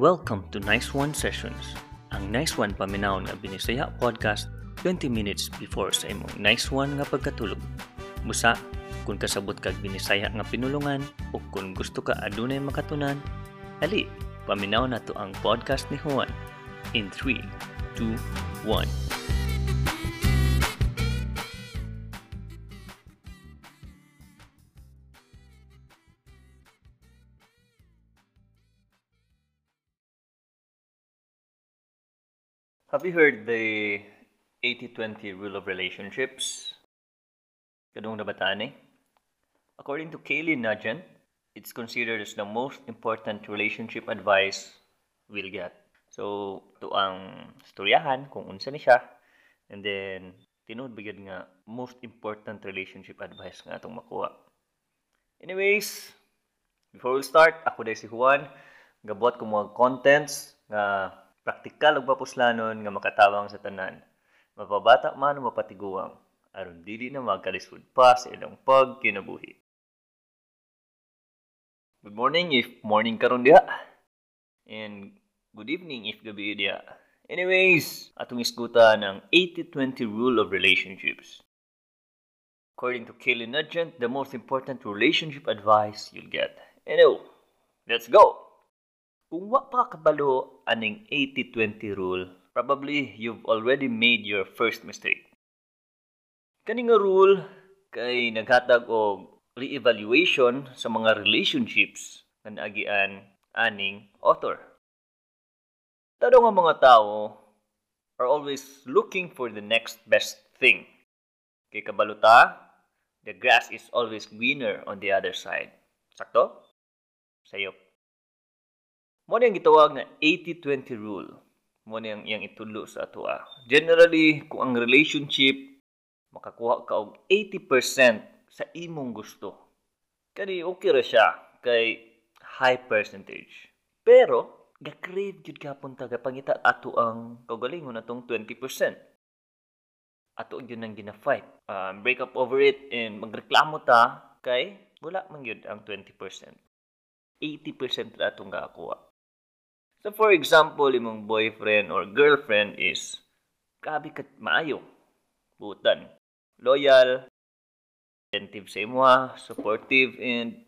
Welcome to Nice One Sessions. Ang Nice One paminawon nga Binisaya podcast 20 minutes before sa imong Nice One nga pagkatulog. Busa, kung kasabot kag Binisaya nga pinulungan o kung gusto ka adunay makatunan, ali, paminaw na to ang podcast ni Juan in 3, 2, 1. Have you heard the 80-20 rule of relationships? Kadong nabataan eh? According to Kaylee Nugent, it's considered as the most important relationship advice we'll get. So, ito ang storyahan kung unsa ni siya. And then, tinuod bigyan nga most important relationship advice nga atong makuha. Anyways, before we start, ako day si Juan. Gabot ko mga contents nga praktikal ug mapuslanon nga makatawang sa tanan. Mapabata man o mapatiguang, aron dili na magkalisod pa sa ilang pagkinabuhi. Good morning if morning karon diha. And good evening if gabi diha. Anyways, atong isguta ng 80-20 rule of relationships. According to Kaylee Nugent, the most important relationship advice you'll get. Ano, let's go! Kung wa pa kabalo aning 80-20 rule, probably you've already made your first mistake. Kani nga rule kay naghatag og re-evaluation sa mga relationships nga naagian aning author. Tado nga mga tao are always looking for the next best thing. Kay kabaluta, the grass is always greener on the other side. Sakto? Sayop. Mo ang gitawag nga 80-20 rule. Mo ang iyang itulo sa atua. Generally, kung ang relationship makakuha ka og 80% sa imong gusto. Kani okay ra siya kay high percentage. Pero ga-crave gyud gapon ta pangita ato ang kaugalingon atong 20%. Ato gyud nang gina-fight. Um, break up over it and magreklamo ta kay wala man gyud ang 20%. 80% ra atong gakakuha. So for example, imong boyfriend or girlfriend is grabe kat maayo. Butan. Loyal, attentive sa imuha, supportive, and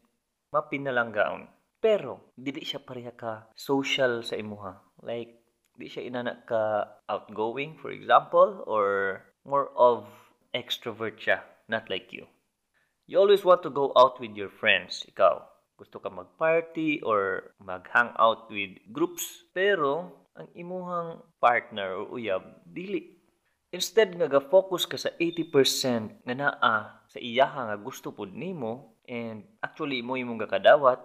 mapinalanggaon. Pero, dili siya pareha ka social sa imuha. Like, di siya inana ka outgoing, for example, or more of extrovert siya, not like you. You always want to go out with your friends, ikaw gusto ka mag-party or mag-hangout with groups, pero ang imuhang partner o uyab, dili. Instead nga ga-focus ka sa 80% nga naa sa iyaha nga gusto pud nimo and actually mo imong gakadawat,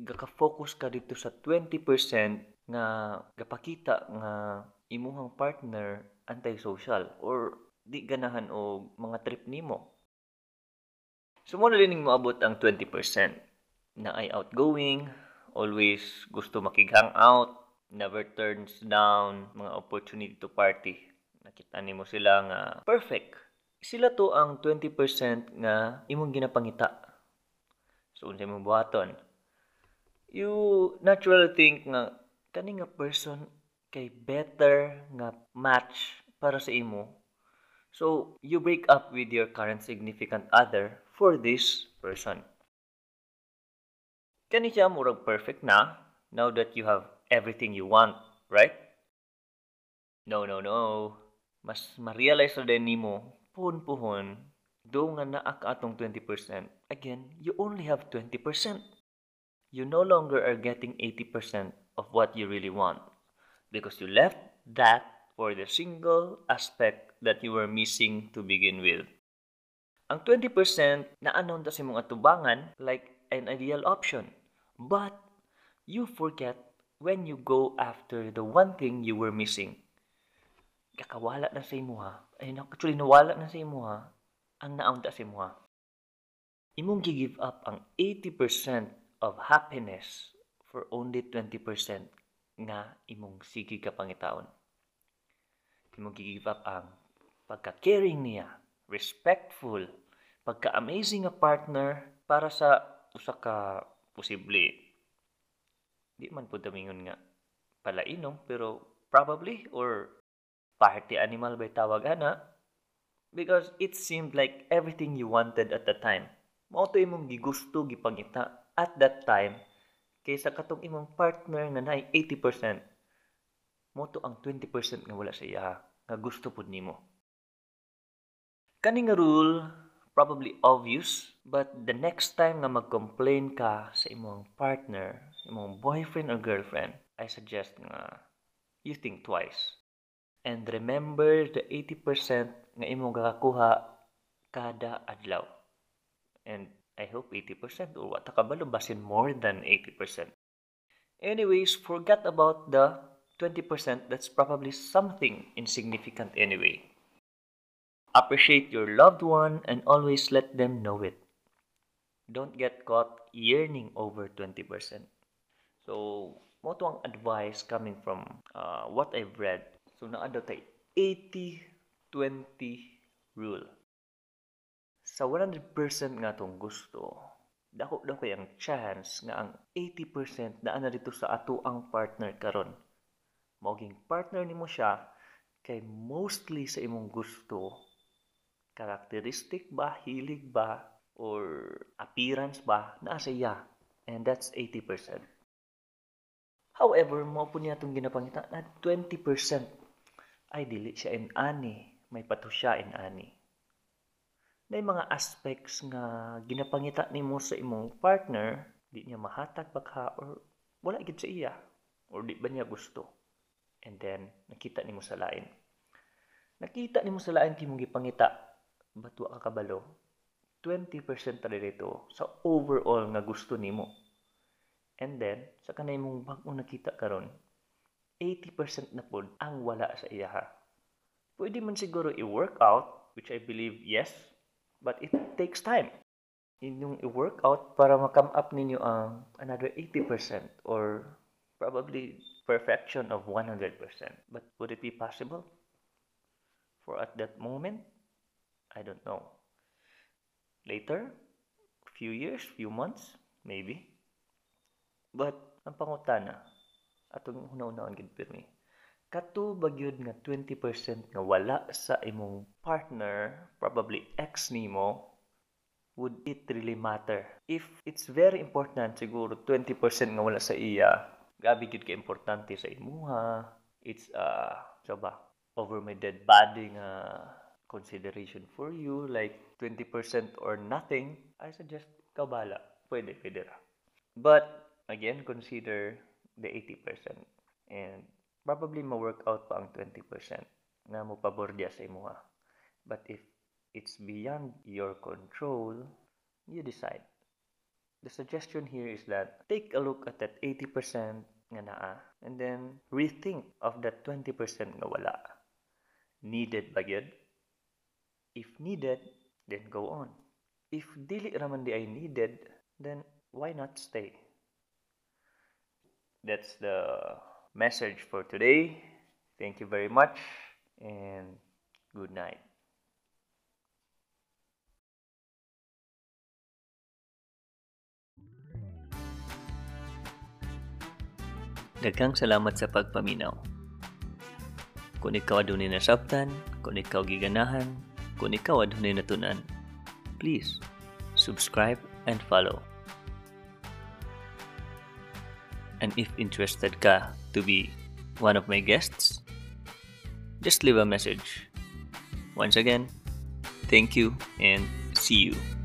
gaka-focus ka dito sa 20% nga gapakita nga imuhang partner anti-social or di ganahan og mga trip nimo. So mo na moabot ang 20% na ay outgoing, always gusto makig-hang out, never turns down mga opportunity to party. Nakita nimo sila nga perfect. Sila to ang 20% nga imong ginapangita. So unsa imong buhaton? You naturally think nga kani nga person kay better nga match para sa imo. So you break up with your current significant other for this person. Kani siya murag perfect na now that you have everything you want, right? No, no, no. Mas ma-realize na din nimo, puhon-puhon, do nga naa ka atong 20%, again, you only have 20%. You no longer are getting 80% of what you really want because you left that for the single aspect that you were missing to begin with. Ang 20% na anon ta sa mong atubangan like an ideal option. But you forget when you go after the one thing you were missing. Kakawala na sa imuha. Ay, actually, nawala na sa imuha ang naunta sa imuha. Imong gi-give up ang 80% of happiness for only 20% nga imong sige ka pangitaon. Imong gi-give up ang pagka-caring niya, respectful, pagka-amazing nga partner para sa usa ka posible di man po damingon nga palainom pero probably or party animal by tawag ana? Because it seemed like everything you wanted at the time mao to imong gigusto gipangita at that time kaysa katong imong partner nga naay 80% mo to ang 20% nga wala sa iya nga gusto pud nimo. Kani nga rule probably obvious but the next time nga mag-complain ka sa imong partner imong boyfriend or girlfriend I suggest nga you think twice and remember the 80% nga imong gakakuha kada adlaw and I hope 80% or what kabalo basin more than 80%. Anyways, forget about the 20% that's probably something insignificant anyway. Appreciate your loved one and always let them know it. Don't get caught yearning over 20%. So, mo to ang advice coming from uh, what I've read. So, naado tay 80-20 rule sa 100% nga tong gusto, dako daw kay ang chance nga ang 80% na ana dito sa ato ang partner karon. Moging partner nimo siya kay mostly sa imong gusto, characteristic ba, hilig ba, or appearance ba, naa sa iya. And that's 80%. However, mo po niya itong ginapangita na 20% ay dili siya in ani, may pato siya in ani. Na mga aspects nga ginapangita nimo sa imong partner di niya mahatag baka or wala gid sa iya or di ba niya gusto. And then nakita nimo sa lain. Nakita nimo sa lain kimong gipangita batwa ka kabalo 20% ta dito sa overall nga gusto nimo and then sa kanay mong bag-o nakita karon 80% na pod ang wala sa iya pwede man siguro i-work out which I believe yes But it takes time. Inyong i-workout para ma-come up ninyo ang another 80% or probably perfection of 100%. But would it be possible? For at that moment? I don't know. Later? Few years? Few months? Maybe. But ang pangutana, atong una-unaon gid pirmi kato bagyod nga 20% nga wala sa imong partner, probably ex nimo, would it really matter? If it's very important siguro 20% nga wala sa iya, gabi gid ka importante sa imuha. It's uh so ba over my dead body nga consideration for you like 20% or nothing, I suggest kabala. Pwede, pwede ra. But again, consider the 80% and probably ma-work out pa ang 20% na mo pabor sa imuha. But if it's beyond your control, you decide. The suggestion here is that take a look at that 80% nga naa and then rethink of that 20% nga wala. Needed ba gyud? If needed, then go on. If dili raman di ay needed, then why not stay? That's the message for today. Thank you very much and good night. Daghang salamat sa pagpaminaw. Kung ikaw adunay nasabtan, kung ikaw giganahan, kung ikaw adunay natunan, please subscribe and follow. And if interested ka to be one of my guests, just leave a message. Once again, thank you and see you.